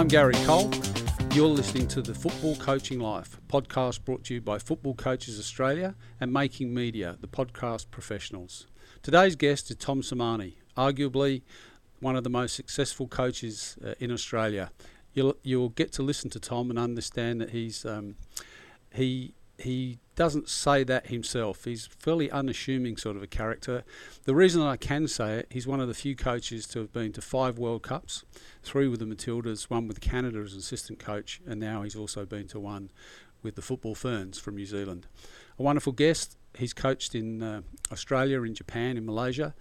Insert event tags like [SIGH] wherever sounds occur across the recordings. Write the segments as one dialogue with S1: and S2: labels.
S1: I'm Gary Cole. You're listening to the Football Coaching Life podcast brought to you by Football Coaches Australia and Making Media, the podcast professionals. Today's guest is Tom Sermanni, arguably one of the most successful coaches uh, in Australia. You'll you'll get to listen to Tom and understand that he's um, he he doesn't say that himself. He's fairly unassuming sort of a character. The reason I can say it, he's one of the few coaches to have been to five World Cups, three with the Matildas, one with Canada as assistant coach, and now he's also been to one with the Football Ferns from New Zealand. A wonderful guest. He's coached in uh, Australia, in Japan, in Malaysia.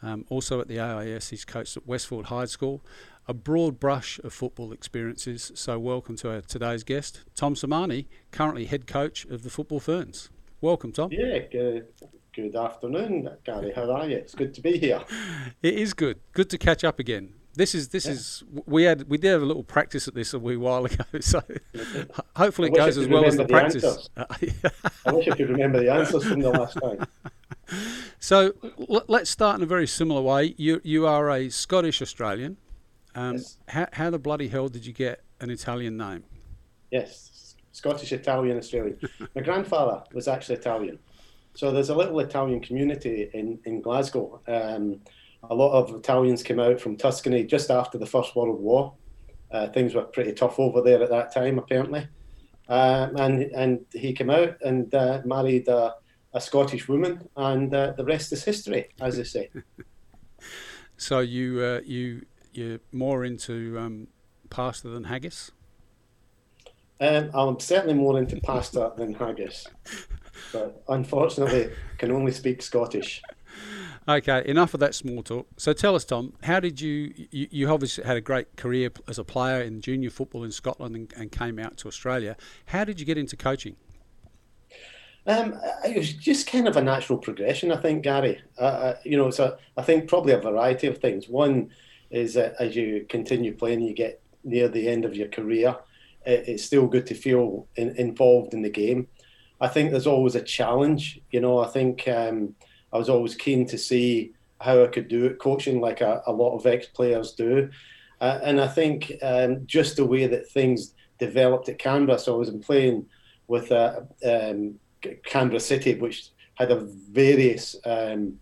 S1: Um, also at the AIS, he's coached at Westfield High School a broad brush of football experiences. So, welcome to our today's guest, Tom Sermanni, currently head coach of the Football Ferns. Welcome, Tom.
S2: Yeah, good, good afternoon, Gary. How are you? It's good to be here. [LAUGHS]
S1: It is good. Good to catch up again. This is this yeah. is we had we did have a little practice at this a wee while ago, [LAUGHS] so [LAUGHS] hopefully it goes as well as the, the practice.
S2: I wish I could remember the answers from the last time.
S1: So let's start in a very similar way. You you are a Scottish Australian. Um, yes. how, how the bloody hell did you get an Italian name?
S2: Yes, Scottish Italian Australian. My grandfather was actually Italian. So there's a little Italian community in, in Glasgow. Um, a lot of Italians came out from Tuscany just after the First World War. Uh, things were pretty tough over there at that time, apparently. Uh, and and he came out and uh, married a, a, Scottish woman, and uh, the rest is history, as they say. [LAUGHS]
S1: so you uh, you you're more into um, pasta than haggis?
S2: Um, I'm certainly more into pasta than haggis, but unfortunately, can only speak Scottish.
S1: Okay, enough of that small talk. So tell us, Tom, how did you? You, you obviously had a great career as a player in junior football in Scotland and, and came out to Australia. How did you get into coaching?
S2: Um, it was just kind of a natural progression, I think, Gary. Uh, uh you know, so I think probably a variety of things. One, is that as you continue playing, you get near the end of your career, it's still good to feel in, involved in the game. I think there's always a challenge. You know, I think um, I was always keen to see how I could do it, coaching like a, a lot of ex players do. Uh, and I think um, just the way that things developed at Canberra, so I was playing with uh, um, Canberra City, which had a various um,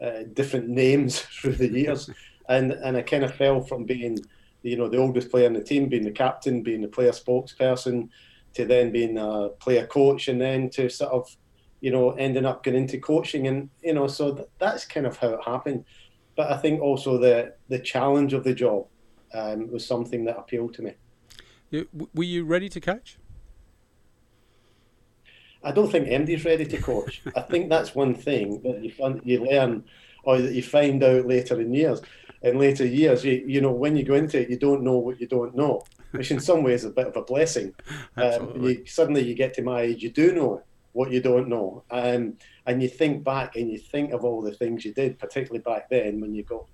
S2: uh, different names [LAUGHS] through the years and and I kind of fell from being, you know, the oldest player in the team, being the captain, being the player spokesperson, to then being a player coach, and then to sort of, you know, ending up getting into coaching, and you know, so th- that's kind of how it happened. But I think also the the challenge of the job um, was something that appealed to me.
S1: Were you ready to coach?
S2: I don't think MD's ready to coach. [LAUGHS] I think that's one thing that you, you learn or that you find out later in years in later years, you, you know, when you go into it, you don't know what you don't know, which in some ways is a bit of a blessing. [LAUGHS] Um, you, suddenly you get to my age, you do know what you don't know. Um, and you think back and you think of all the things you did, particularly back then when you go,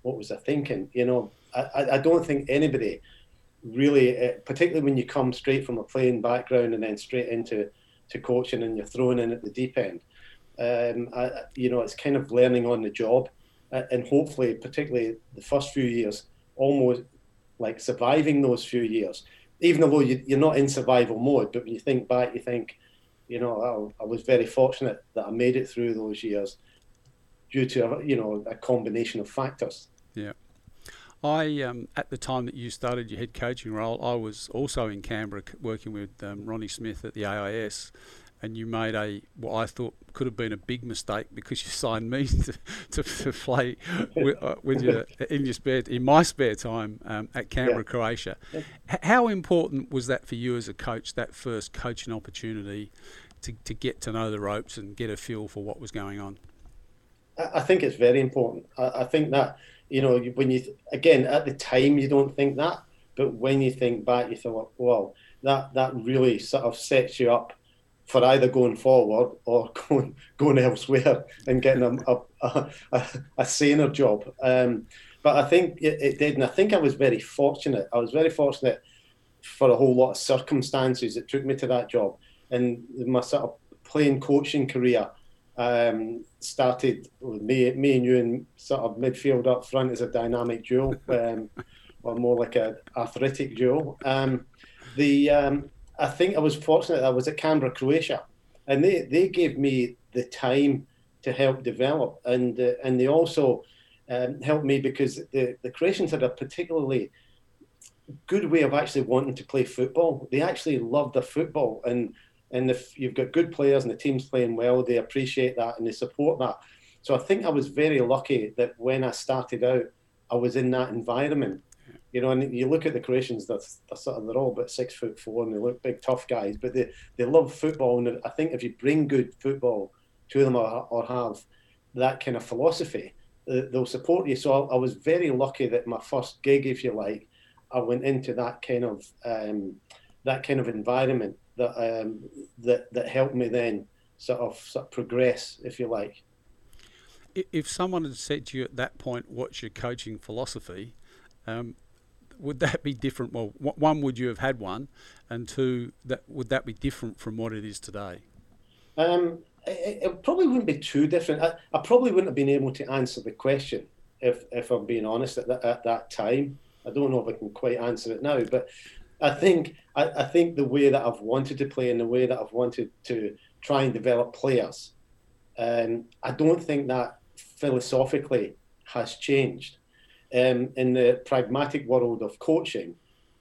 S2: what was I thinking? You know, I, I don't think anybody really, uh, particularly when you come straight from a playing background and then straight into to coaching and you're thrown in at the deep end. Um, I, you know, it's kind of learning on the job and hopefully, particularly the first few years, almost like surviving those few years, even though you, are not in survival mode. But when you think back, you think, you know, I, I, was very fortunate that I made it through those years due to you know a combination of factors.
S1: Yeah. I um, at the time that you started your head coaching role, I was also in Canberra working with um, Ronnie Smith at the AIS, and you made a what I thought could have been a big mistake because you [LAUGHS] signed me to, to, to play with, uh, with you in your spare in my spare time um, at Canberra, yeah. Croatia. H- how important was that for you as a coach? That first coaching opportunity to, to get to know the ropes and get a feel for what was going on.
S2: I think it's very important. I, I think that you know when you again at the time you don't think that, but when you think back, you thought, well, that that really sort of sets you up for either going forward or [LAUGHS] going going elsewhere and getting a a, a, a saner job. Um, but I think it, it, did, and I think I was very fortunate. I was very fortunate for a whole lot of circumstances that took me to that job. And my sort of playing coaching career um, started with me, me and you in sort of midfield up front as a dynamic duo. Um, or more like a arthritic duo. Um, the um, I think I was fortunate. I was at Canberra, Croatia, and they, they gave me the time to help develop, and uh, and they also um, helped me because the the Croatians had a particularly good way of actually wanting to play football. They actually love the football, and and if you've got good players and the team's playing well, they appreciate that and they support that. So I think I was very lucky that when I started out, I was in that environment. You know, and you look at the Croatians; they're, they're sort of they're all about six foot four, and they look big, tough guys. But they, they love football, and I think if you bring good football to them or, or have that kind of philosophy, they'll support you. So I, I was very lucky that my first gig, if you like, I went into that kind of um, that kind of environment that um, that that helped me then sort of, sort of progress, if you like.
S1: If someone had said to you at that point, "What's your coaching philosophy?" Um, would that be different? Well, one, would you have had one, and two, that would that be different from what it is today?
S2: Um, it, it, probably wouldn't be too different. I, I, probably wouldn't have been able to answer the question if, if I'm being honest at, at that time. I don't know if I can quite answer it now, but I think I, I, think the way that I've wanted to play and the way that I've wanted to try and develop players, um, I don't think that philosophically has changed. Um, in the pragmatic world of coaching,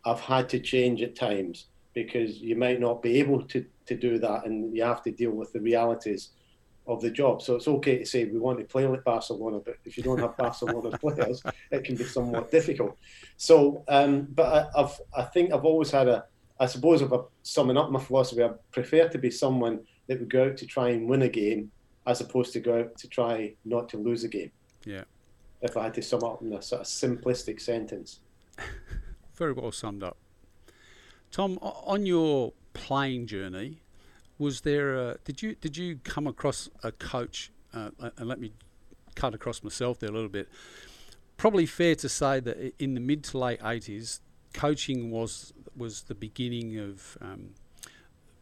S2: I've had to change at times because you might not be able to, to do that and you have to deal with the realities of the job. So it's okay to say we want to play like Barcelona, but if you don't have Barcelona [LAUGHS] players, it can be somewhat difficult. So, um, but I, have I think I've always had a, I suppose if I'm summing up my philosophy, I prefer to be someone that would go out to try and win a game as opposed to go out to try not to lose a game.
S1: Yeah.
S2: If I had to sum up in a sort of simplistic sentence.
S1: Very well summed up. Tom, on your playing journey, was there a, did you did you come across a coach uh, and let me cut across myself there a little bit probably fair to say that in the mid to late 80s coaching was was the beginning of um,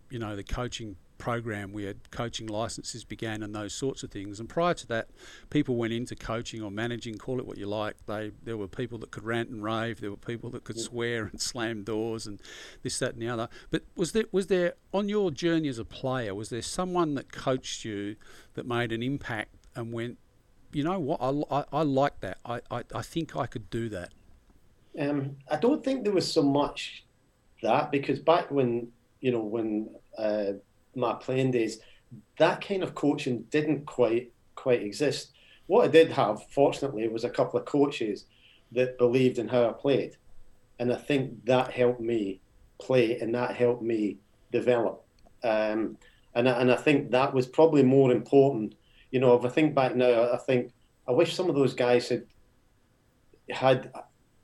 S1: you know the coaching program where coaching licenses began and those sorts of things. And prior to that people went into coaching or managing call it what you like. They there were people that could rant and rave. There were people that could swear and slam doors and this that and the other. But was there was there on your journey as a player was there someone that coached you that made an impact and went you know what? I, I, I like that. I, I, I think I could do that.
S2: Um, I don't think there was so much that because back when you know when uh, my playing days, that kind of coaching didn't quite quite exist. What I did have, fortunately, was a couple of coaches that believed in how I played, and I think that helped me play and that helped me develop. Um, and I, and I think that was probably more important. You know, if I think back now, I think I wish some of those guys had had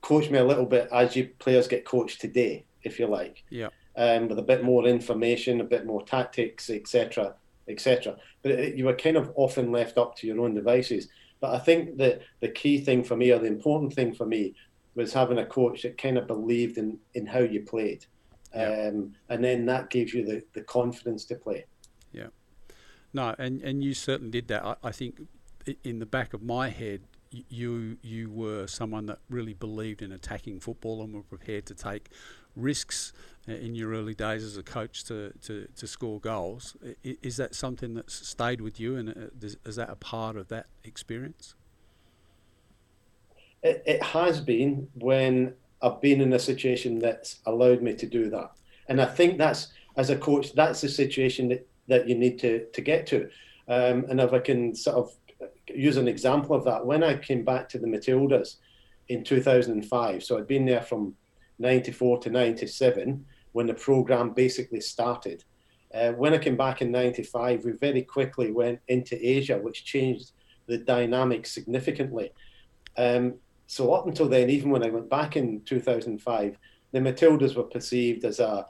S2: coached me a little bit as you players get coached today, if you like.
S1: Yeah
S2: um, with a bit more information, a bit more tactics, etc., etc. But it, you were kind of often left up to your own devices. But I think that the key thing for me, or the important thing for me, was having a coach that kind of believed in, in how you played. Yeah. Um, and then that gives you the, the confidence to play.
S1: Yeah. No, and, and you certainly did that. I, I think in the back of my head, you you were someone that really believed in attacking football and were prepared to take risks in your early days as a coach to, to, to score goals. Is that something that's stayed with you, and uh, is that a part of that experience?
S2: It, it has been when I've been in a situation that's allowed me to do that, and I think that's as a coach, that's the situation that, that you need to, to get to. Um, and if I can sort of use an example of that, when I came back to the Matildas in 2005, so I'd been there from 94 to 97 when the program basically started. Uh, when I came back in 95, we very quickly went into Asia, which changed the dynamic significantly. Um, so up until then, even when I went back in 2005, the Matildas were perceived as a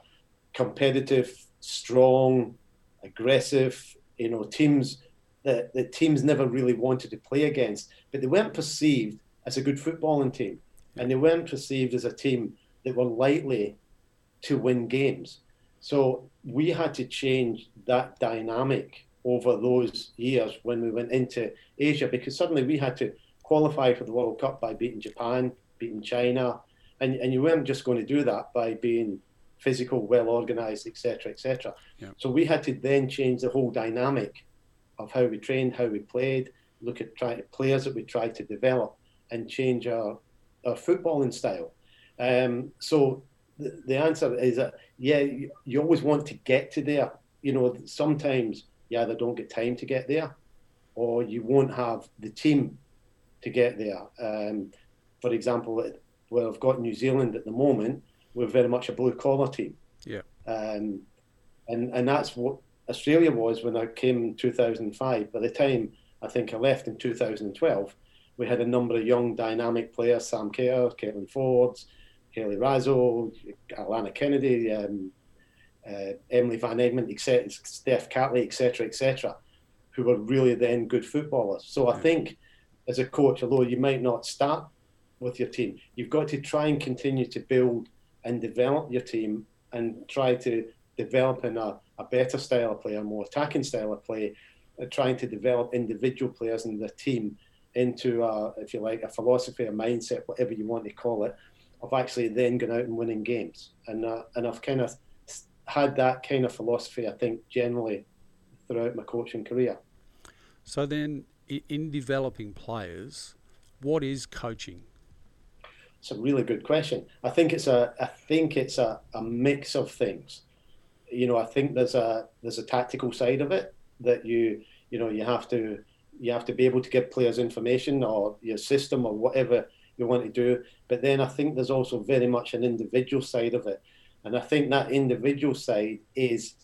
S2: competitive, strong, aggressive, you know, teams that the teams never really wanted to play against, but they weren't perceived as a good footballing team, and they weren't perceived as a team that were likely to win games. So we had to change that dynamic over those years when we went into Asia because suddenly we had to qualify for the World Cup by beating Japan, beating China, and and you weren't just going to do that by being physical, well organized, etc., etc.
S1: Yeah.
S2: So we had to then change the whole dynamic of how we trained, how we played, look at try, players that we tried to develop, and change our our footballing style. Um, so the, the answer is that yeah, you, you always want to get to there. You know, sometimes you either don't get time to get there, or you won't have the team to get there. Um, for example, where I've got New Zealand at the moment, we're very much a blue collar team.
S1: Yeah.
S2: Um, and and that's what Australia was when I came in 2005. By the time I think I left in 2012, we had a number of young, dynamic players: Sam Kerr, Caitlin Foord, Hayley Raso, Alana Kennedy, um, uh, Emily Van Egmond, etc., Steph Catley, etc., etc., who were really then good footballers. So I think, as a coach, although you might not start with your team, you've got to try and continue to build and develop your team and try to develop in a, a better style of play, a more attacking style of play, uh, trying to develop individual players in the team into, a, if you like, a philosophy, a mindset, whatever you want to call it, of actually then going out and winning games. And uh, and I've kind of had that kind of philosophy, I think, generally throughout my coaching career.
S1: So then, in developing players, what is coaching?
S2: It's a really good question. I think it's a I think it's a, a mix of things. You know, I think there's a there's a tactical side of it that you you know you have to you have to be able to give players information or your system or whatever you want to do. But then I think there's also very much an individual side of it. And I think that individual side is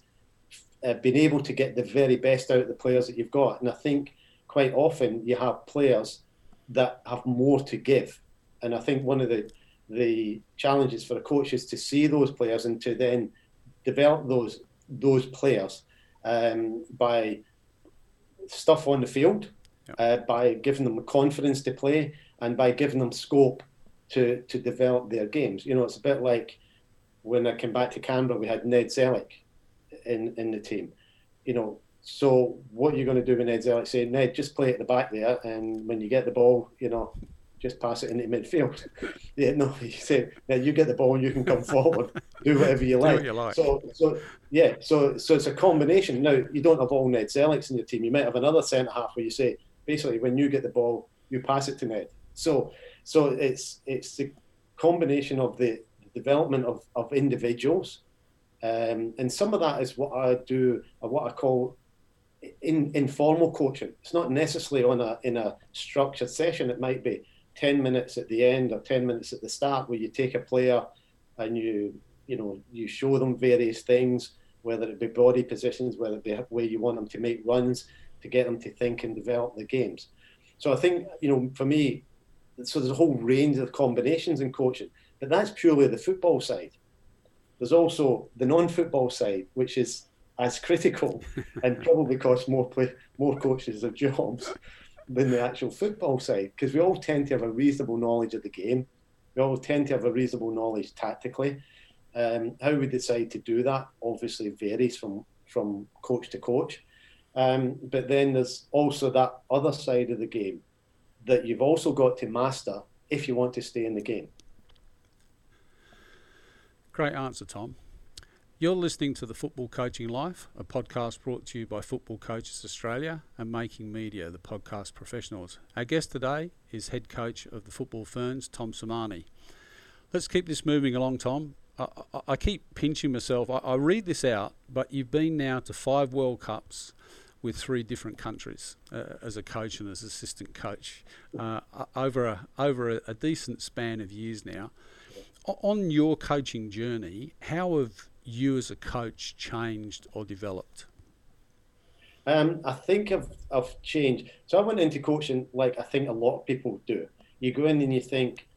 S2: uh, being able to get the very best out of the players that you've got. And I think quite often you have players that have more to give. And I think one of the the challenges for a coach is to see those players and to then develop those those players um, by stuff on the field, uh, by giving them the confidence to play, and by giving them scope to to develop their games. You know, it's a bit like when I came back to Canberra, we had Ned Zelic in in the team. You know, so what are you going to do with Ned Zelic? Say, Ned, just play at the back there, and when you get the ball, you know, just pass it into midfield. [LAUGHS] yeah, no, he said, yeah, you get the ball and you can come forward, do whatever you [LAUGHS] like.
S1: you like.
S2: So, so yeah, so so it's a combination. Now you don't have all Ned Zelics in your team. You might have another centre half where you say, basically, when you get the ball, you pass it to Ned. So, so it's it's the combination of the development of, of individuals, um, and some of that is what I do, or what I call in, informal coaching. It's not necessarily on a in a structured session. It might be ten minutes at the end or ten minutes at the start, where you take a player and you you know you show them various things, whether it be body positions, whether it be where you want them to make runs, to get them to think and develop the games. So I think you know for me, so there's a whole range of combinations in coaching, but that's purely the football side. There's also the non-football side, which is as critical [LAUGHS] and probably costs more play, more coaches their jobs than the actual football side because we all tend to have a reasonable knowledge of the game. We all tend to have a reasonable knowledge tactically. Um, how we decide to do that obviously varies from from coach to coach. Um, but then there's also that other side of the game that you've also got to master if you want to stay in the game.
S1: Great answer, Tom. You're listening to the Football Coaching Life, a podcast brought to you by Football Coaches Australia and Making Media, the podcast professionals. Our guest today is head coach of the Football Ferns, Tom Sermanni. Let's keep this moving along, Tom. I, I, I keep pinching myself. I, I read this out, but you've been now to five World Cups with three different countries uh, as a coach and as assistant coach uh, over a over a, a, decent span of years now. On your coaching journey, how have you as a coach changed or developed?
S2: Um, I think I've, I've changed. So I went into coaching like I think a lot of people do. You go in and you think,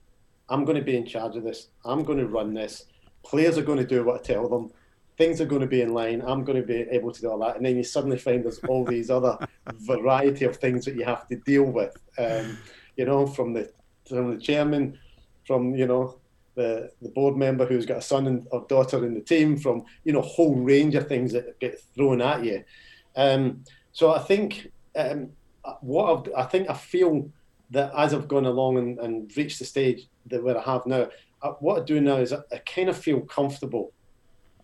S2: I'm going to be in charge of this. I'm going to run this. Players are going to do what I tell them things are going to be in line. I'm going to be able to do all that. And then you suddenly find there's all these other [LAUGHS] variety of things that you have to deal with. Um, you know, from the from the chairman, from you know the the board member who's got a son and, or daughter in the team, from you know a whole range of things that get thrown at you. Um, so I think um, what I've, I think I feel that as I've gone along and, and reached the stage that where I have now, I, what I do now is I, I kind of feel comfortable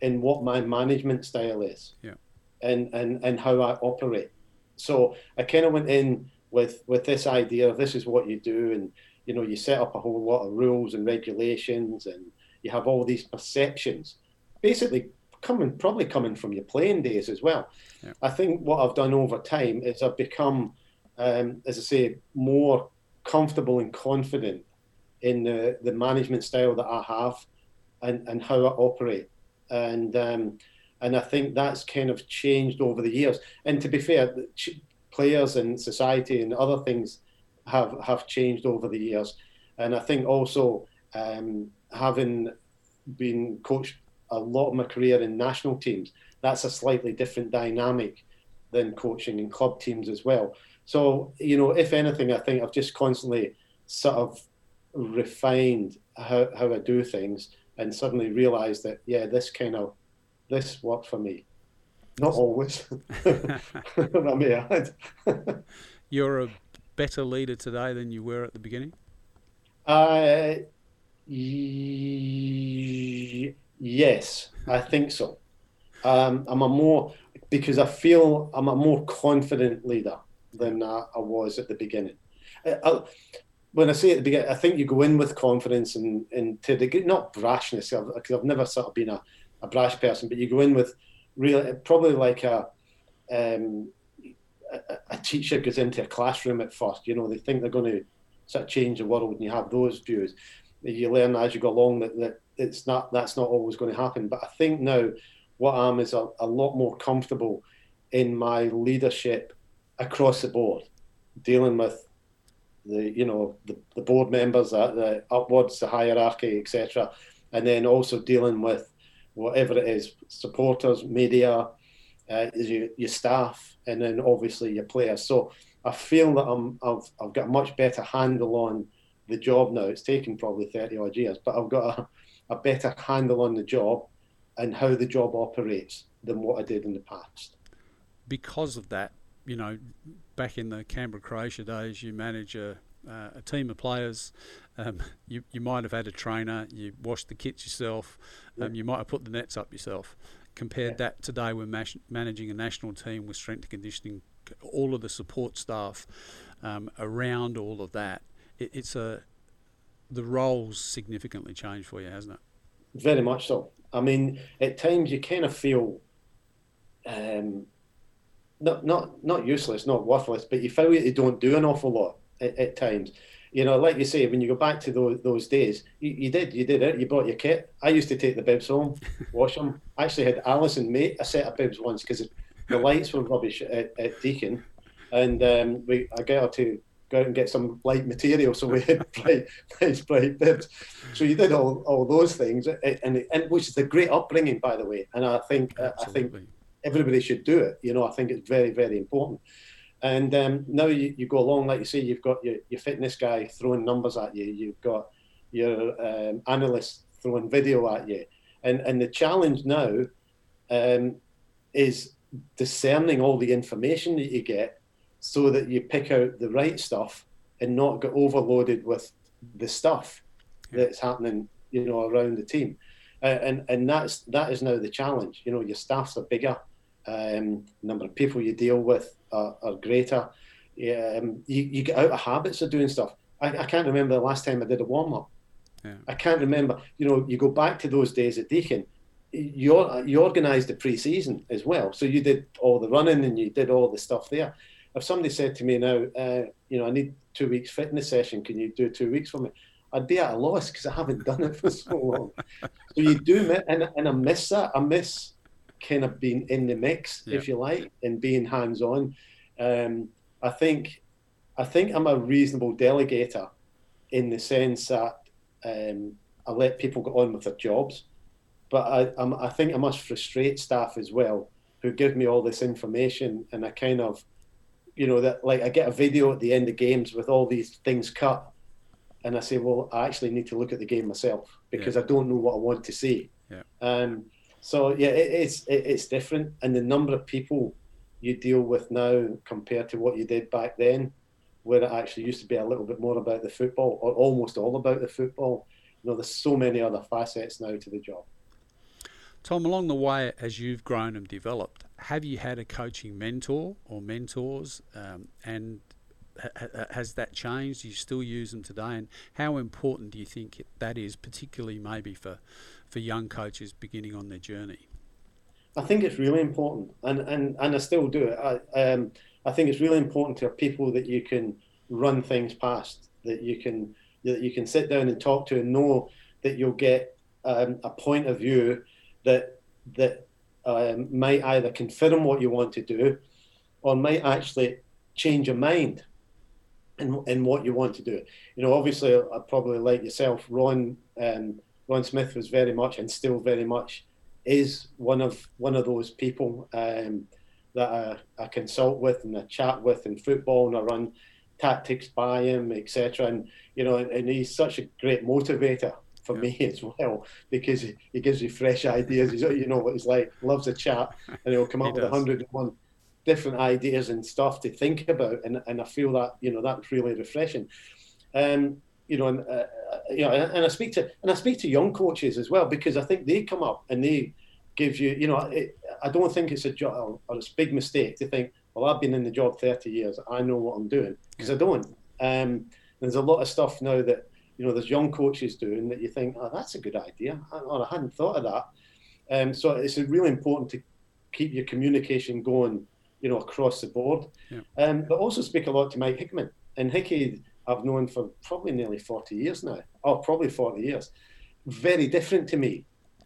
S2: in what my management style is,
S1: yeah,
S2: and and and how I operate. So I kind of went in with with this idea of this is what you do, and you know you set up a whole lot of rules and regulations, and you have all these perceptions, basically coming probably coming from your playing days as well.
S1: Yeah.
S2: I think what I've done over time is I've become, um, as I say, more comfortable and confident in the, the management style that I have and, and how I operate. And um, and I think that's kind of changed over the years. And to be fair, players and society and other things have have changed over the years. And I think also um, having been coached a lot of my career in national teams, that's a slightly different dynamic than coaching in club teams as well. So, you know, if anything, I think I've just constantly sort of refined how, how I do things and suddenly realized that, yeah, this kind of, this worked for me. Not always, [LAUGHS] [LAUGHS] I may add.
S1: You're a better leader today than you were at the beginning?
S2: Uh, yes, I think so. Um, I'm a more because I feel I'm a more confident leader than I, I was at the beginning. I, I, when I say at the beginning, I think you go in with confidence and, and to the not brashness because I've never sort of been a, a brash person, but you go in with really probably like a, um, a, a teacher goes into a classroom at first. You know, they think they're going to sort of change the world, and you have those views. You learn as you go along that, that it's not that's not always going to happen. But I think now what I am is a, a lot more comfortable in my leadership across the board, dealing with the you know the, the board members, uh, the upwards, the hierarchy, etc., and then also dealing with whatever it is, supporters, media, uh, your, your staff, and then obviously your players. So I feel that I'm I've I've got a much better handle on the job now. It's taken probably thirty odd years, but I've got a a better handle on the job and how the job operates than what I did in the past.
S1: Because of that, you know, back in the Canberra Croatia days, you manage a, uh, a team of players. Um, you, you might have had a trainer, you washed the kits yourself, um, you might have put the nets up yourself. Compared yeah. that today, we're mas- managing a national team with strength and conditioning, all of the support staff um, around all of that. It, it's a the roles significantly changed for you, hasn't it?
S2: Very much so. I mean, at times you kind of feel um, not not not useless, not worthless, but you feel you don't do an awful lot at, at, times. You know, like you say, when you go back to those those days, you, you, did you did it. You brought your kit. I used to take the bibs home, wash them. I actually had Alison make a set of bibs once because the lights were rubbish at, at Deakin, and um, we I got her to go out and get some light material. So we had [LAUGHS] bright, bright bibs. So you did all, all those things, and, and which is a great upbringing, by the way. And I think. I think everybody should do it. You know, I think it's very very important. And um, now you, you go along, like you say, you've got your, your fitness guy throwing numbers at you. You've got your um, analyst throwing video at you. And and the challenge now um, is discerning all the information that you get so that you pick out the right stuff and not get overloaded with the stuff that's happening, you know, around the team. Uh, and and that's that is now the challenge. You know, your staffs are bigger, um, number of people you deal with are, are greater. Um, you, you get out of habits of doing stuff. I, I can't remember the last time I did a warm up. Yeah. I can't remember. You know, you go back to those days at Deakin. You you organised the pre-season as well, so you did all the running and you did all the stuff there if somebody said to me now, uh, you know, I need two weeks fitness session, can you do two weeks for me? I'd be at a loss because I haven't done it [LAUGHS] for so long. so you do, and, and I miss that. I miss kind of being in the mix, yeah. if you like, and being hands on. Um, I think, I think I'm a reasonable delegator in the sense that um, I let people get on with their jobs, but I, I'm, I think I must frustrate staff as well who give me all this information, and I kind of you know that like I get a video at the end of games with all these things cut, and I say, well, I actually need to look at the game myself because yeah. I don't know what I want to see.
S1: Yeah.
S2: Um. So yeah, it, it's it, it's different, and the number of people you deal with now compared to what you did back then, where it actually used to be a little bit more about the football or almost all about the football. you know, there's so many other facets now to the job.
S1: Tom, along the way, as you've grown and developed, have you had a coaching mentor or mentors, um, and ha- has that changed? Do you still use them today, and how important do you think that is, particularly maybe for for young coaches beginning on their journey?
S2: I think it's really important, and and, and I still do it. I um, I think it's really important to have people that you can run things past, that you can that you can sit down and talk to, and know that you'll get um, a point of view that that um, might either confirm what you want to do, or might actually change your mind in, in what you want to do. You know, obviously, I probably like yourself, Ron. Um, Ron Smith was very much and still very much is one of one of those people um, that I, I, consult with and I chat with in football, and I run tactics by him, etc. And you know, and he's such a great motivator for yeah. me [LAUGHS] as well because he, he gives you fresh ideas. He's, you know what he's like, loves a chat, and he'll come [LAUGHS] up he with a hundred and one different ideas and stuff to think about. And, and I feel that you know that's really refreshing. Um, you know, and uh, you know, and I speak to and I speak to young coaches as well because I think they come up and they give you, you know, it, I don't think it's a job or it's a big mistake to think, well, I've been in the job 30 years, I know what I'm doing because I don't. Um, there's a lot of stuff now that you know there's young coaches doing that you think, oh, that's a good idea, or I hadn't thought of that. Um, so it's really important to keep your communication going, you know, across the board. Yeah. Um, but also speak a lot to Mike Hickman. And Hickey, I've known for probably nearly 40 years now, or probably 40 years. Very different to me.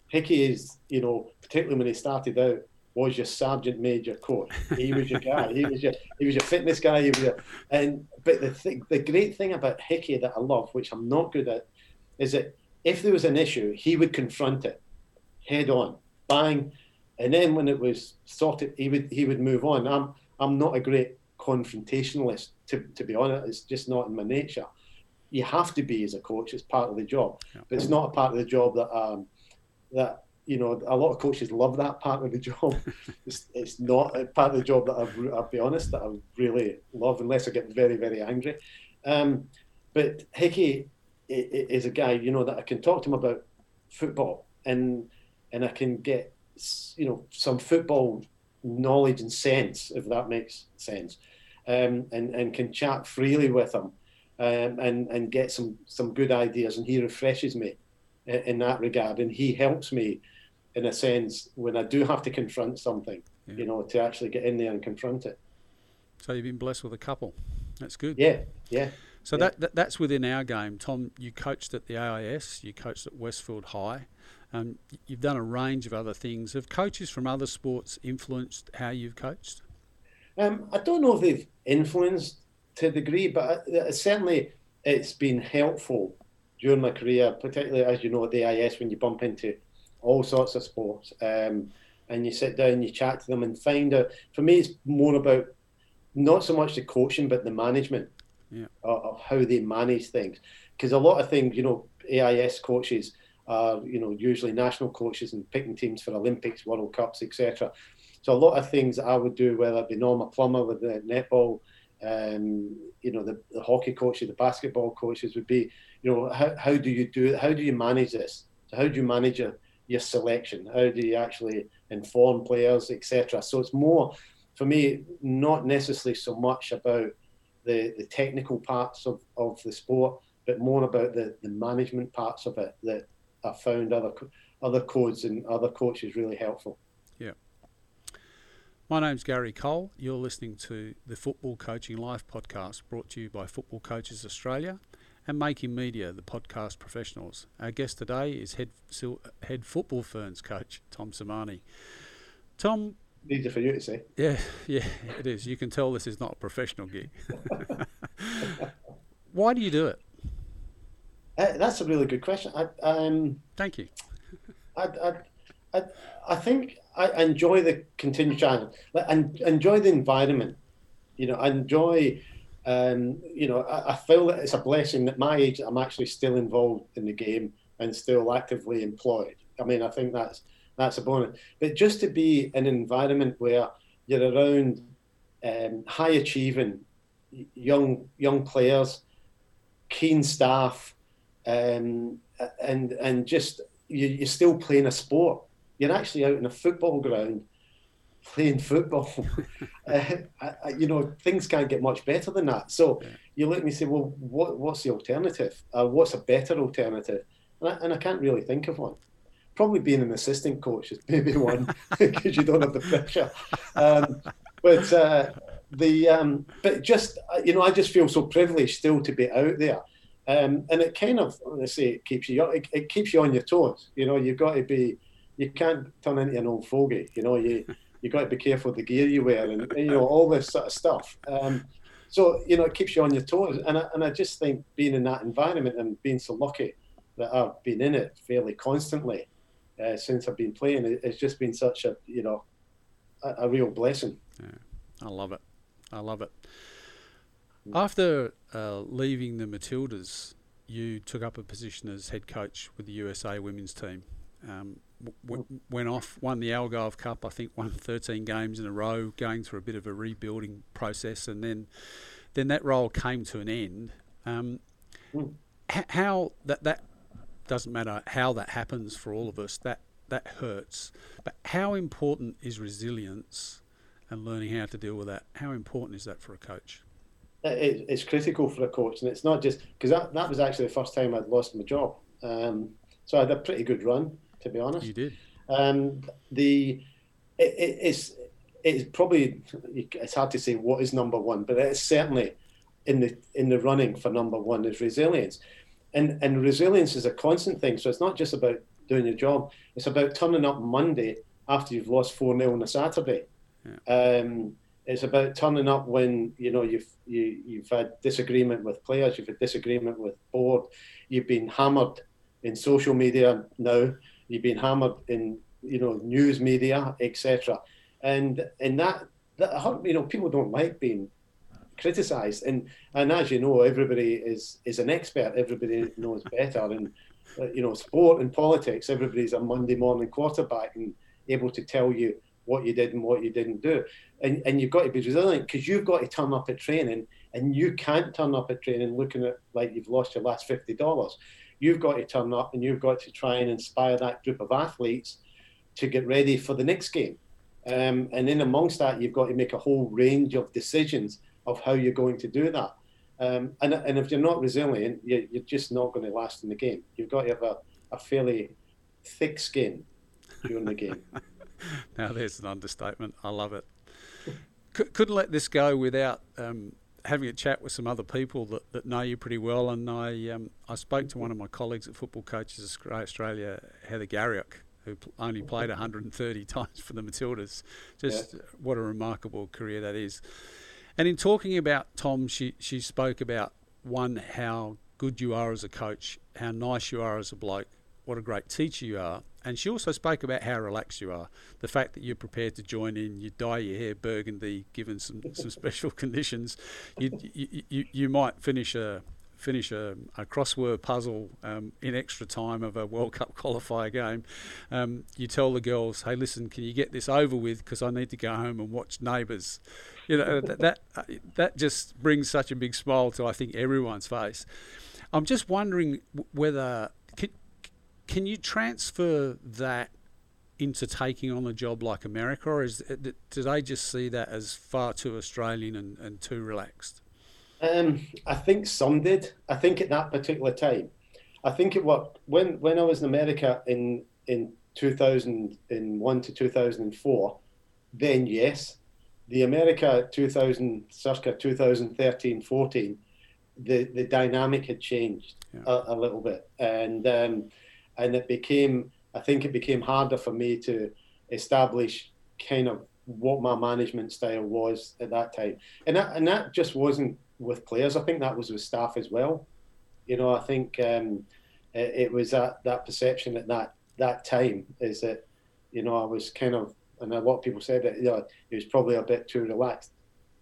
S2: Hickey is, you know, particularly when he started out, was your sergeant major coach. He was your guy. He was your he was your fitness guy. He was your, and but the thing, the great thing about Hickey that I love, which I'm not good at, is that if there was an issue, he would confront it head on, bang, and then when it was sorted, he would he would move on. I'm I'm not a great confrontationalist to to be honest. It's just not in my nature. You have to be as a coach. It's part of the job, yeah. but it's not a part of the job that um that you know, a lot of coaches love that part of the job. [LAUGHS] it's, it's not a part of the job that I've, I'll be honest, that I really love, unless I get very, very angry. Um, but Hickey is a guy, you know, that I can talk to him about football and and I can get, you know, some football knowledge and sense, if that makes sense, um, and and can chat freely with him, um, and and get some some good ideas, and he refreshes me in, in that regard, and he helps me in a sense, when I do have to confront something, yeah. you know, to actually get in there and confront it.
S1: So you've been blessed with a couple. That's good.
S2: Yeah, yeah.
S1: So
S2: yeah.
S1: That, that, that's within our game. Tom, you coached at the AIS, you coached at Westfield High. Um, you've done a range of other things. Have coaches from other sports influenced how you've coached?
S2: Um, I don't know if they've influenced to a degree, but uh, certainly it's been helpful during my career, particularly as you know at the AIS when you bump into all sorts of sports. Um, and you sit down, you chat to them, and find out. For me, it's more about not so much the coaching, but the management yeah. of, of, how they manage things. Because a lot of things, you know, AIS coaches are, you know, usually national coaches and picking teams for Olympics, World Cups, etc. So a lot of things I would do, whether it be Norma Plummer with the netball, um, you know, the, the hockey coaches, the basketball coaches would be, you know, how, how do you do it? How do you manage this? So how do you manage a your selection? How do you actually inform players, etc.? So it's more, for me, not necessarily so much about the, the technical parts of, of the sport, but more about the, the management parts of it that I found other other codes and other coaches really helpful.
S1: My name's Gary Cole. You're listening to the Football Coaching Life podcast brought to you by Football Coaches Australia and Making Media, the podcast professionals. Our guest today is head head football ferns coach Tom Sermanni. Tom,
S2: easy for you to say.
S1: Yeah, yeah, it is. You can tell this is not a professional gig. [LAUGHS] Why do you do it?
S2: Uh, that's a really good question. I, um,
S1: Thank you.
S2: I, I, I, I think I enjoy the continued challenge. I enjoy the environment. You know, I enjoy um, you know, I, I, feel that it's a blessing that my age I'm actually still involved in the game and still actively employed. I mean, I think that's that's a bonus. But just to be in an environment where you're around um, high achieving young young players, keen staff, um, and and just you, you're still playing a sport. You're actually out in a football ground playing football. [LAUGHS] uh, I, I, you know, things can't get much better than that. So yeah. you look at me and say, well, what, what's the alternative? Uh, what's a better alternative? And I, and I, can't really think of one. Probably being an assistant coach is maybe [LAUGHS] one [LAUGHS] because you don't have the pressure. Um, but uh, the um, but just uh, you know, I just feel so privileged still to be out there. Um, and it kind of, let's say, it keeps you it, it keeps you on your toes. You know, you've got to be, you can't turn into an old fogey. You know, you you've got to be careful the gear you wear and, you know all this sort of stuff. Um, so you know it keeps you on your toes, and I, and I just think being in that environment and being so lucky that I've been in it fairly constantly uh, since I've been playing, it, it's just been such a you know a, a real blessing.
S1: Yeah, I love it. I love it. After uh, leaving the Matildas, you took up a position as head coach with the USA women's team. Um, w- went off, won the Algarve Cup, I think won 13 games in a row, going through a bit of a rebuilding process, and then then that role came to an end. Um, mm. h- how that that doesn't matter how that happens for all of us. That that hurts. But how important is resilience and learning how to deal with that? How important is that for a coach?
S2: It, it's critical for a coach, and it's not just because that, that was actually the first time I'd lost my job. Um, so I had a pretty good run to be honest.
S1: You did.
S2: Um, the it, it's it's probably it's hard to say what is number one, but it's certainly in the in the running for number one is resilience, and and resilience is a constant thing. So it's not just about doing your job; it's about turning up Monday after you've lost four 0 on a Saturday. Yeah. Um, it's about turning up when you know you've you, you've had disagreement with players, you've had disagreement with board, you've been hammered in social media now you've been hammered in you know news media, etc. And and that that you know people don't like being criticised, and and as you know, everybody is is an expert. Everybody knows better, and uh, you know, sport and politics. Everybody's a Monday morning quarterback and able to tell you what you did and what you didn't do. And and you've got to be resilient because you've got to turn up at training, and you can't turn up at training looking at like you've lost your last fifty dollars you've got to turn up and you've got to try and inspire that group of athletes to get ready for the next game. Um, and then amongst that, you've got to make a whole range of decisions of how you're going to do that. Um, and, and if you're not resilient, you're, you're just not going to last in the game. You've got to have a, a fairly thick skin during the game. [LAUGHS]
S1: now, there's an understatement. I love it. C- couldn't let this go without um, having a chat with some other people that, that know you pretty well, and I um, I spoke to one of my colleagues at Football Coaches Australia, Heather Garriock, who pl- only played 130 [LAUGHS] times for the Matildas. Just yeah. what a remarkable career that is. And in talking about Tom, she she spoke about one how good you are as a coach, how nice you are as a bloke, what a great teacher you are. And she also spoke about how relaxed you are. The fact that you're prepared to join in, you dye your hair burgundy given some, [LAUGHS] some special conditions. You, you, you, you might finish a finish a, a crossword puzzle um, in extra time of a World Cup qualifier game. Um, you tell the girls, "Hey, listen, can you get this over with? Because I need to go home and watch Neighbours." You know that that, that just brings such a big smile to I think everyone's face. I'm just wondering whether can you transfer that into taking on a job like America, or is do they just see that as far too Australian and, and too relaxed?
S2: Um, I think some did. I think at that particular time, I think it worked when when I was in America in in 2001 to 2004. Then yes, the America 2000 circa 2013 14, the the dynamic had changed yeah. a, a, little bit, and um, and it became I think it became harder for me to establish kind of what my management style was at that time, and that and that just wasn't with players. I think that was with staff as well. You know, I think um, it, it, was that that perception at that that time is that you know I was kind of and a lot of people said that you know it was probably a bit too relaxed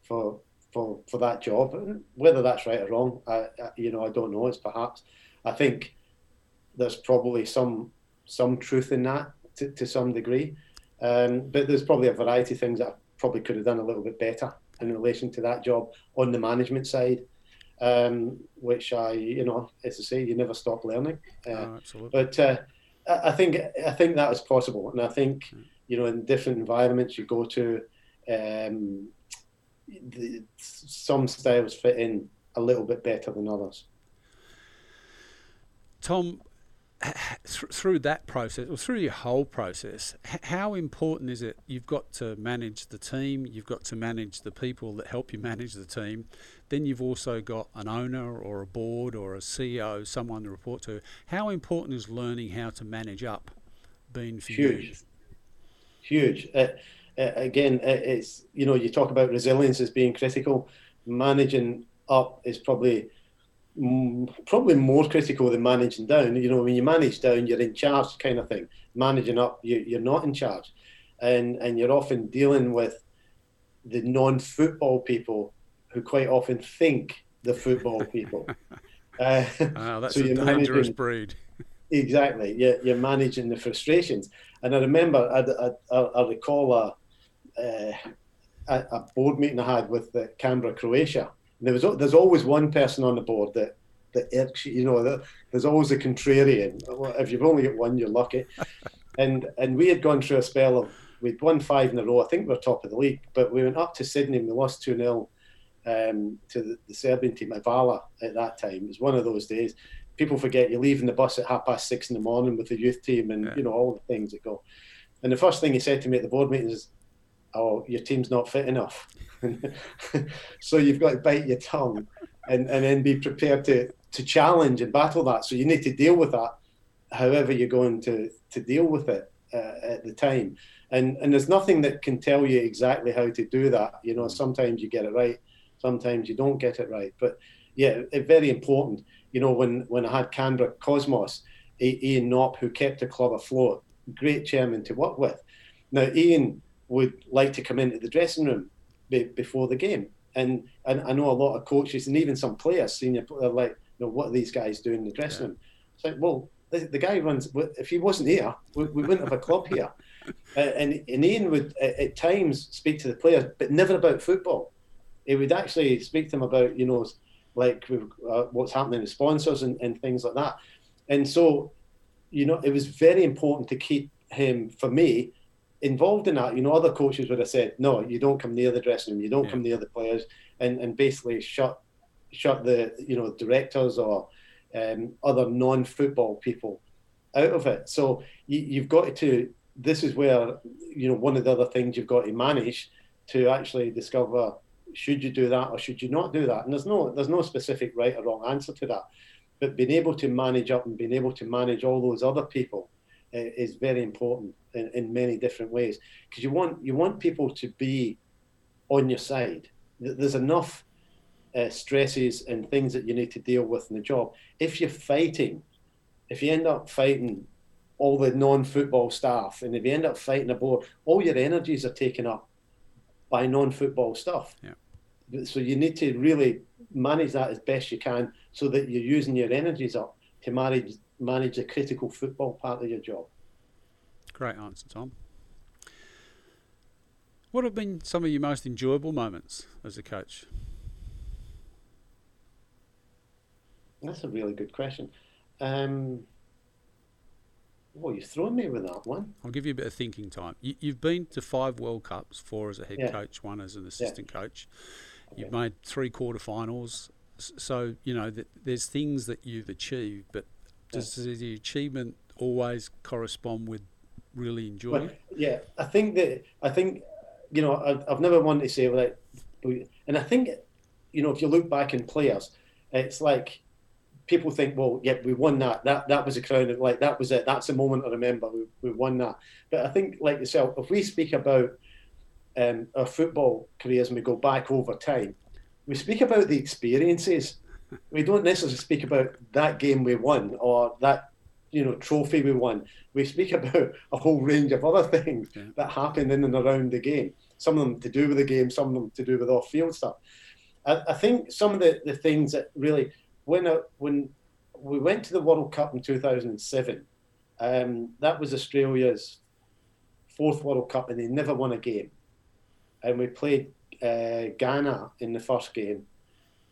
S2: for for for that job. Whether that's right or wrong, I, I you know I don't know. It's perhaps I think there's probably some some truth in that to, to some degree. Um, but there's probably a variety of things that I probably could have done a little bit better in relation to that job on the management side. um, which I, you know, as I say, you never stop learning.
S1: Uh, oh, absolutely.
S2: But uh, I think I think that is possible, and I think mm. you know in different environments you go to, um, the, some styles fit in a little bit better than others.
S1: Tom, [SIGHS] through that process or through your whole process, how important is it? You've got to manage the team, you've got to manage the people that help you manage the team. Then you've also got an owner or a board or a CEO, someone to report to. How important is learning how to manage up being for
S2: Huge.
S1: you?
S2: Huge. Uh, uh, again, uh, it's you know you talk about resilience as being critical. Managing up is probably probably more critical than managing down. You know, when you manage down, you're in charge, kind of thing. Managing up, you, are not in charge, and and you're often dealing with the non-football people who quite often think the football [LAUGHS] people.
S1: Uh, oh, that's so a dangerous breed.
S2: exactly. You're, you're managing the frustrations. And I remember, I, I, I recall a, uh, a board meeting I had with the Canberra, Croatia there was there's always one person on the board that that actually, you know, that there's always a contrarian. If you've only got one, you're lucky. [LAUGHS] and and we had gone through a spell of we'd won five in a row. I think we are top of the league, but we went up to Sydney and we lost two 0 um, to the, the, Serbian team Ivala at that time. It was one of those days. People forget you're leaving the bus at half past six in the morning with the youth team and yeah. you know all the things that go. And the first thing he said to me at the board meeting is, "Oh, your team's not fit enough." [LAUGHS] so you've got to bite your tongue and, and then be prepared to, to challenge and battle that. So you need to deal with that however you're going to, to deal with it uh, at the time. And, and there's nothing that can tell you exactly how to do that. You know, sometimes you get it right, sometimes you don't get it right. But yeah, it, very important. You know, when, when I had Canberra Cosmos, Ian Knopp, who kept the club afloat, great chairman to work with. Now, Ian would like to come into the dressing room be, before the game. And, and I know a lot of coaches and even some players, senior, are like, you know, what are these guys doing in the dressing room? It's like, well, the, the, guy runs. If he wasn't here, we, we wouldn't have a club here. [LAUGHS] Uh, and, and Ian would at, at times speak to the players, but never about football. He would actually speak to them about, you know, like uh, what's happening with sponsors and, and things like that. And so, you know, it was very important to keep him, for me, involved in that, you know, other coaches would have said, "No, you don't come near the dressing room. You don't yeah. come near the players," and and basically shut shut the you know directors or um, other non-football people out of it. So you, you've got to. This is where you know one of the other things you've got to manage to actually discover should you do that or should you not do that. And there's no there's no specific right or wrong answer to that. But being able to manage up and being able to manage all those other people is very important in, in many different ways because you want you want people to be on your side. There's enough uh, stresses and things that you need to deal with in the job. If you're fighting, if you end up fighting all the non-football staff, and if you end up fighting a board, all your energies are taken up by non-football stuff.
S1: Yeah.
S2: So you need to really manage that as best you can, so that you're using your energies up to manage manage the critical football part of your job.
S1: Great answer, Tom. What have been some of your most enjoyable moments as a coach?
S2: That's a really good question. Um, well, you've thrown me with that one.
S1: I'll give you a bit of thinking time. You, have been to five World Cups, four as a head yeah. coach, one as an assistant yeah. coach. You've made three quarterfinals. So, you know, th- there's things that you've achieved, but does the achievement always correspond with really enjoying? Well,
S2: yeah, I think that I think you know I've, I've never wanted to say like, and I think you know if you look back in players, it's like people think, well, yeah, we won that. That that was a crown. Like that was it. That's a moment I remember. We, we won that. But I think, like yourself, if we speak about um, our football careers and we go back over time, we speak about the experiences. We don't necessarily speak about that game we won or that you know trophy we won. We speak [LAUGHS] about a whole range of other things yeah. that happen in and around the game. Some of them to do with the game, some of them to do with off-field stuff. I, I think some of the, the things that really when I, when we went to the World Cup in 2007, um, that was Australia's fourth World Cup, and they never won a game. And we played uh, Ghana in the first game,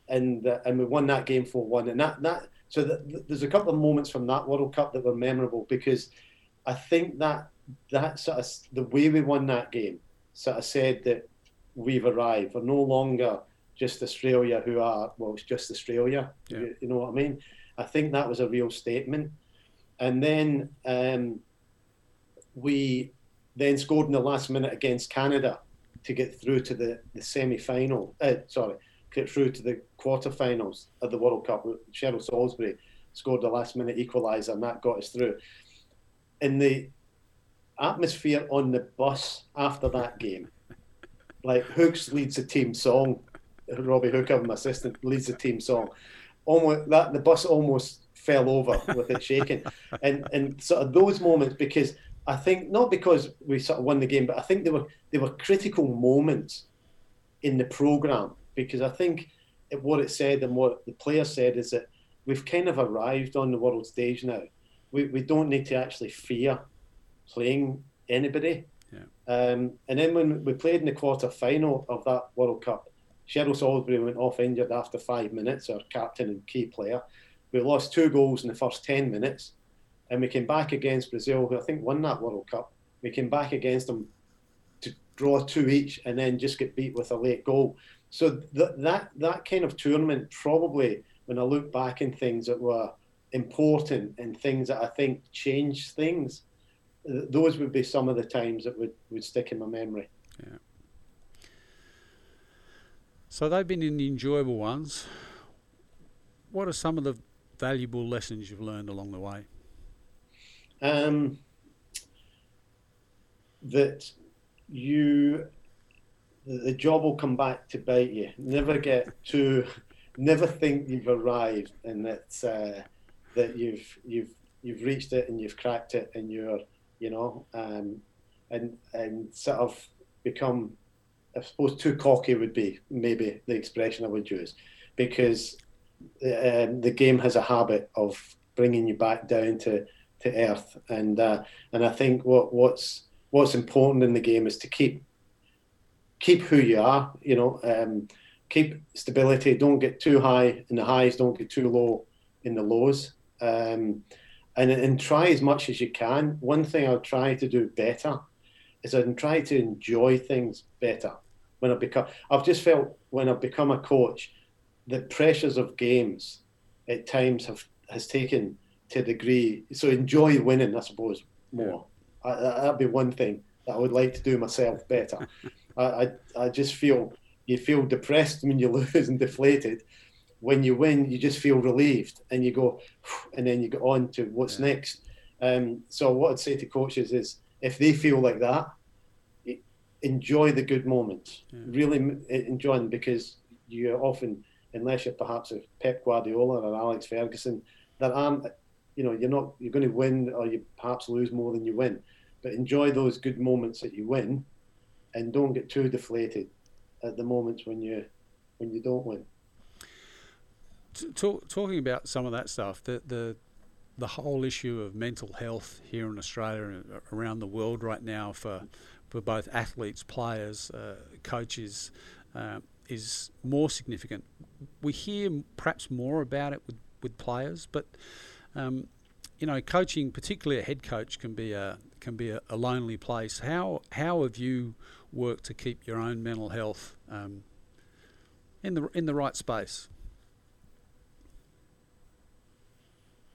S2: and uh, and we won that game four one, and that that so the, there's a couple of moments from that World Cup that were memorable because I think that that sort of the way we won that game sort of said that we've arrived. We're no longer just Australia who are well, it's just Australia. Yeah. You, you, know what I mean? I think that was a real statement. And then um, we then scored in the last minute against Canada to get through to the, the semi final. Uh, sorry, get through to the quarterfinals of the World Cup. Cheryl Salisbury scored the last minute equaliser, and that got us through. In the atmosphere on the bus after that game, like Hooks leads the team song, Robbie Hooker, my assistant, leads the team song. Almost that the bus almost fell over with it shaking, [LAUGHS] and and sort of those moments because I think not because we sort of won the game, but I think they were they were critical moments in the program because I think it, what it said and what the player said is that we've kind of arrived on the world stage now. We, we don't need to actually fear playing anybody. Yeah. Um, and then when we played in the quarter final of that World Cup, Cheryl Salisbury went off injured after five minutes, our captain and key player. We lost two goals in the first 10 minutes, and we came back against Brazil, who I think won that World Cup. We came back against them to draw two each and then just get beat with a late goal. So th- that that kind of tournament probably, when I look back in things that were important and things that I think changed things, th- those would be some of the times that would, would stick in my memory.
S1: Yeah. So they've been in the enjoyable ones. What are some of the valuable lessons you've learned along the way?
S2: Um, that you the job will come back to bite you. Never get too, never think you've arrived and that uh, that you've you've you've reached it and you've cracked it and you're you know um, and and sort of become I suppose too cocky would be maybe the expression I would use because um, the game has a habit of bringing you back down to, to earth and uh, and I think what what's what's important in the game is to keep keep who you are. You know, um, keep stability. Don't get too high in the highs. Don't get too low in the lows. Um, and and try as much as you can. One thing I'll try to do better is I try to enjoy things better. When I become, I've just felt when I've become a coach, the pressures of games at times have has taken to a degree. So enjoy winning, I suppose, more. I, that'd be one thing that I would like to do myself better. [LAUGHS] I, I, I just feel you feel depressed when you [LAUGHS] lose and deflated. When you win, you just feel relieved and you go, and then you go on to what's yeah. next. Um, so what I'd say to coaches is, if they feel like that, enjoy the good moments. Yeah. Really enjoy them because you often, unless you're perhaps a Pep Guardiola or Alex Ferguson, that aren't, you know, you're not, you're going to win or you perhaps lose more than you win. But enjoy those good moments that you win and don't get too deflated at the moments when you when you don't win.
S1: Talk, talking about some of that stuff, the the the whole issue of mental health here in Australia and around the world right now for for both athletes, players, uh, coaches, uh, is more significant. We hear perhaps more about it with, with players, but um, you know, coaching, particularly a head coach, can be a can be a, a lonely place. How how have you work to keep your own mental health um, in the in the right space.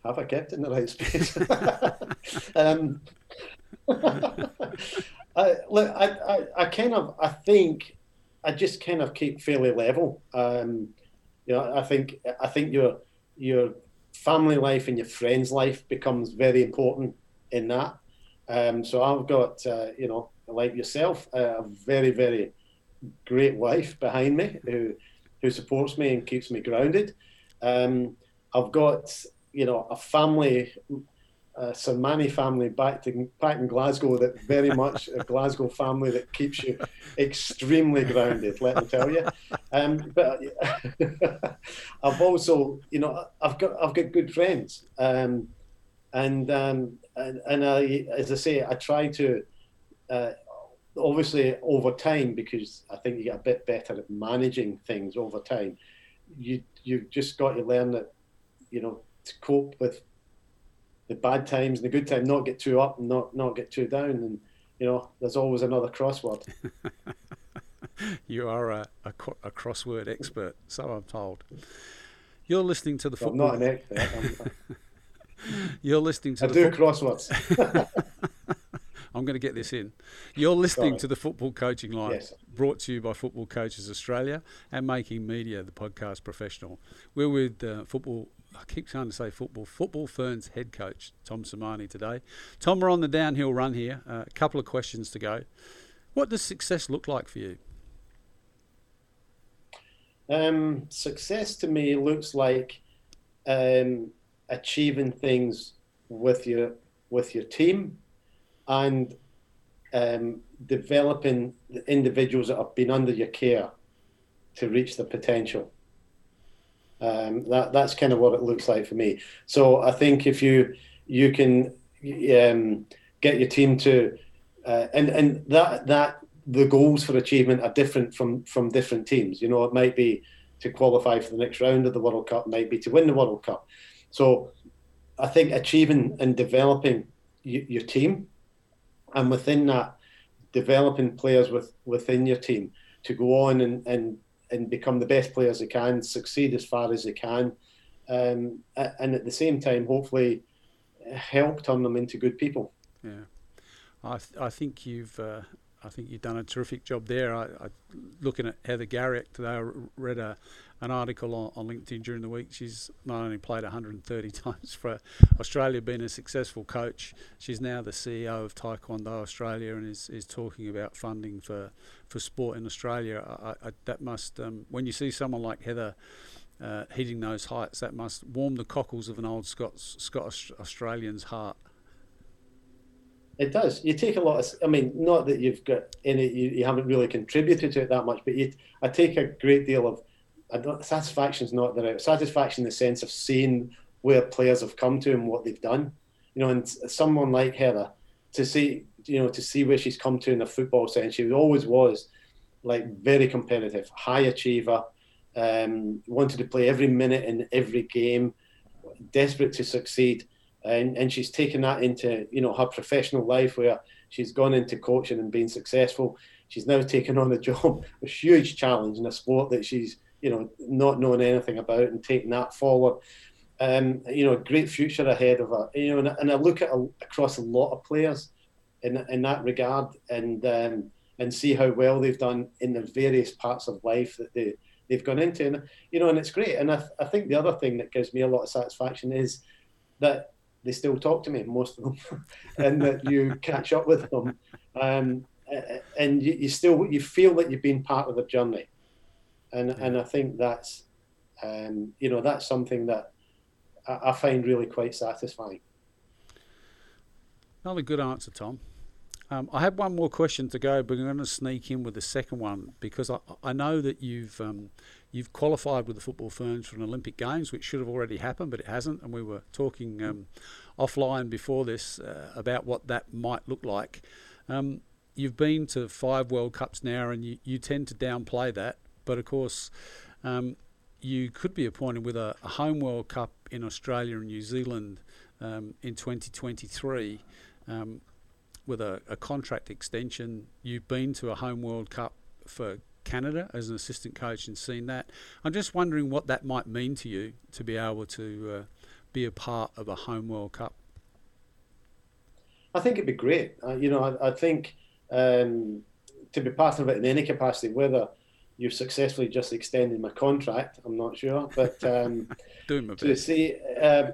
S2: Have I kept in the right space? [LAUGHS] um, [LAUGHS] I, look, I, I, I, kind of, I think, I just kind of keep fairly level. Um, you know, I think, I think your your family life and your friends' life becomes very important in that. Um, so I've got, uh, you know, like yourself, a very, very great wife behind me who who supports me and keeps me grounded. Um, I've got you know a family, a Sir family back to back in Glasgow that very [LAUGHS] much a Glasgow family that keeps you extremely grounded. Let me tell you. Um, but [LAUGHS] I've also you know I've got I've got good friends. Um, and um, and, and I, as I say, I try to uh, obviously over time because I think you get a bit better at managing things over time. you you've just got to learn that you know to cope with the bad times and the good times, not get too up and not not get too down, and you know there's always another crossword. [LAUGHS]
S1: you are a, a, a, crossword expert, so I'm told. You're listening to the
S2: well, football. I'm not an expert. [LAUGHS]
S1: You're listening to.
S2: I
S1: the
S2: do crosswords. [LAUGHS]
S1: I'm going to get this in. You're listening Sorry. to the Football Coaching Life,
S2: yes.
S1: brought to you by Football Coaches Australia and Making Media, the podcast professional. We're with uh, football. I keep trying to say football. Football Ferns head coach Tom Sermanni today. Tom, we're on the downhill run here. Uh, a couple of questions to go. What does success look like for you?
S2: Um, success to me looks like um, achieving things with your with your team and um, developing the individuals that have been under your care to reach their potential. Um, that that's kind of what it looks like for me. So I think if you you can um, get your team to uh, and and that that the goals for achievement are different from from different teams. You know, it might be to qualify for the next round of the World Cup, might be to win the World Cup. So I think achieving and developing your team and within that, developing players with within your team to go on and and, and become the best players they can, succeed as far as they can, um, and at the same time, hopefully, help turn them into good people.
S1: Yeah, I th- I think you've. Uh, I think you've done a terrific job there. I, I looking at Heather Garriock today. I read a, an article on, on, LinkedIn during the week. She's not only played 130 [LAUGHS] times for Australia, been a successful coach. She's now the CEO of Taekwondo Australia and is, is talking about funding for, for sport in Australia. I, I, that must, um, when you see someone like Heather uh, hitting those heights, that must warm the cockles of an old Scots, Scottish Australian's heart.
S2: It does. You take a lot of. I mean, not that you've got any. You, you haven't really contributed to it that much, but you. I take a great deal of satisfaction is not the right satisfaction in the sense of seeing where players have come to and what they've done. You know, and someone like Heather to see, you know, to see where she's come to in the football sense, she always was like very competitive, high achiever, um, wanted to play every minute in every game, desperate to succeed. And, and she's taken that into, you know, her professional life where she's gone into coaching and been successful. She's now [LAUGHS] taken on a job, a huge challenge in a sport that she's you know, not knowing anything about and taking that forward. Um, you know, a great future ahead of her. You know, and, and I look at a, across a lot of players in in that regard, and um, and see how well they've done in the various parts of life that they they've gone into, and you know, and it's great. And I, th- I think the other thing that gives me a lot of satisfaction is that they still talk to me, most of them, [LAUGHS] and that you catch up with them, um, and you, you still you feel that you've been part of the journey and yeah. and I think that's um, you know that's something that I, I, find really quite satisfying.
S1: Another good answer, Tom. Um, I have one more question to go, but I'm going to sneak in with the second one because I, I know that you've um, you've qualified with the football ferns for an Olympic Games, which should have already happened, but it hasn't. And we were talking um, offline before this uh, about what that might look like. Um, you've been to five World Cups now, and you, you tend to downplay that. But of course, um, you could be appointed with a, a, home World Cup in Australia and New Zealand um, in 2023 um, with a, a, contract extension. You've been to a home World Cup for Canada as an assistant coach and seen that. I'm just wondering what that might mean to you to be able to uh, be a part of a home World Cup.
S2: I think it'd be great. Uh, you know, I, I think um, to be part of it in any capacity, whether you've successfully just extended my contract. I'm not sure, but um, [LAUGHS]
S1: doing my
S2: best. To see, um,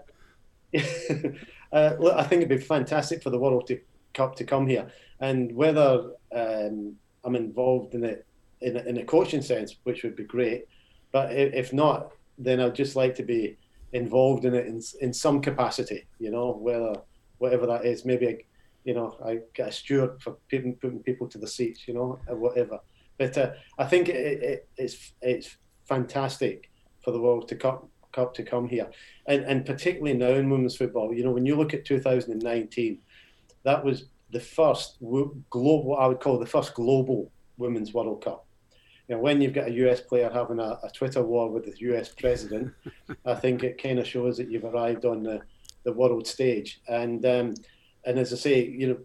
S2: [LAUGHS] uh, look, I think it'd be fantastic for the World Cup to come here, and whether um, I'm involved in it in a, in a coaching sense, which would be great. But if not, then I'd just like to be involved in it in, in some capacity. You know, whether whatever that is, maybe I, you know I get a steward for putting, putting people to the seats. You know, or whatever. But uh, I think it, it, it's it's fantastic for the World to Cup Cup to come here, and and particularly now in women's football. You know, when you look at 2019, that was the first global. What I would call the first global women's World Cup, you know, when you've got a US player having a, a Twitter war with the US president, [LAUGHS] I think it kind of shows that you've arrived on the, the world stage. And um, and as I say, you know,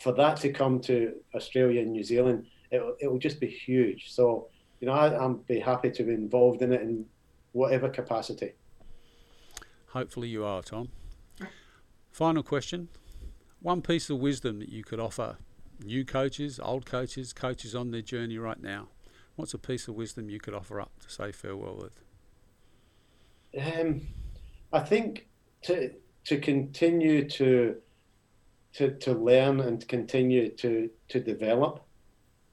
S2: for that to come to Australia and New Zealand, it it will just be huge. So you know, I, I'm be happy to be involved in it in whatever capacity.
S1: Hopefully, you are, Tom. Final question: One piece of wisdom that you could offer new coaches, old coaches, coaches on their journey right now. What's a piece of wisdom you could offer up to say farewell with?
S2: Um, I think to to continue to to to learn and continue to to develop,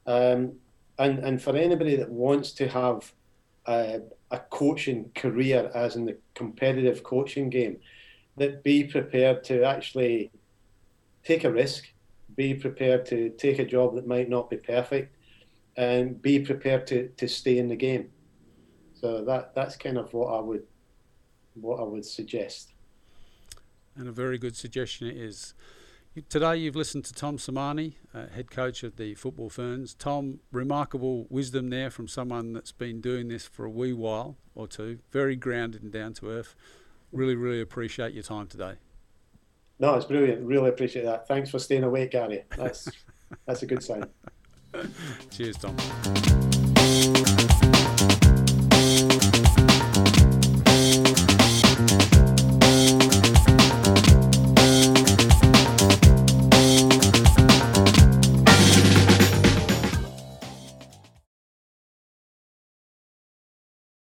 S2: um, and and for anybody that wants to have a, a coaching career, as in the competitive coaching game, that be prepared to actually take a risk, be prepared to take a job that might not be perfect, and be prepared to, to stay in the game. So that that's kind of what I would what I would suggest.
S1: And a very good suggestion it is. Today you've listened to Tom Sermanni, uh, head coach of the Football Ferns. Tom, remarkable wisdom there from someone that's been doing this for a wee while or two. Very grounded and down to earth. Really, really appreciate your time today.
S2: No, it's brilliant. Really appreciate that. Thanks for staying awake, Gary. That's [LAUGHS] that's a good sign.
S1: Cheers, Tom.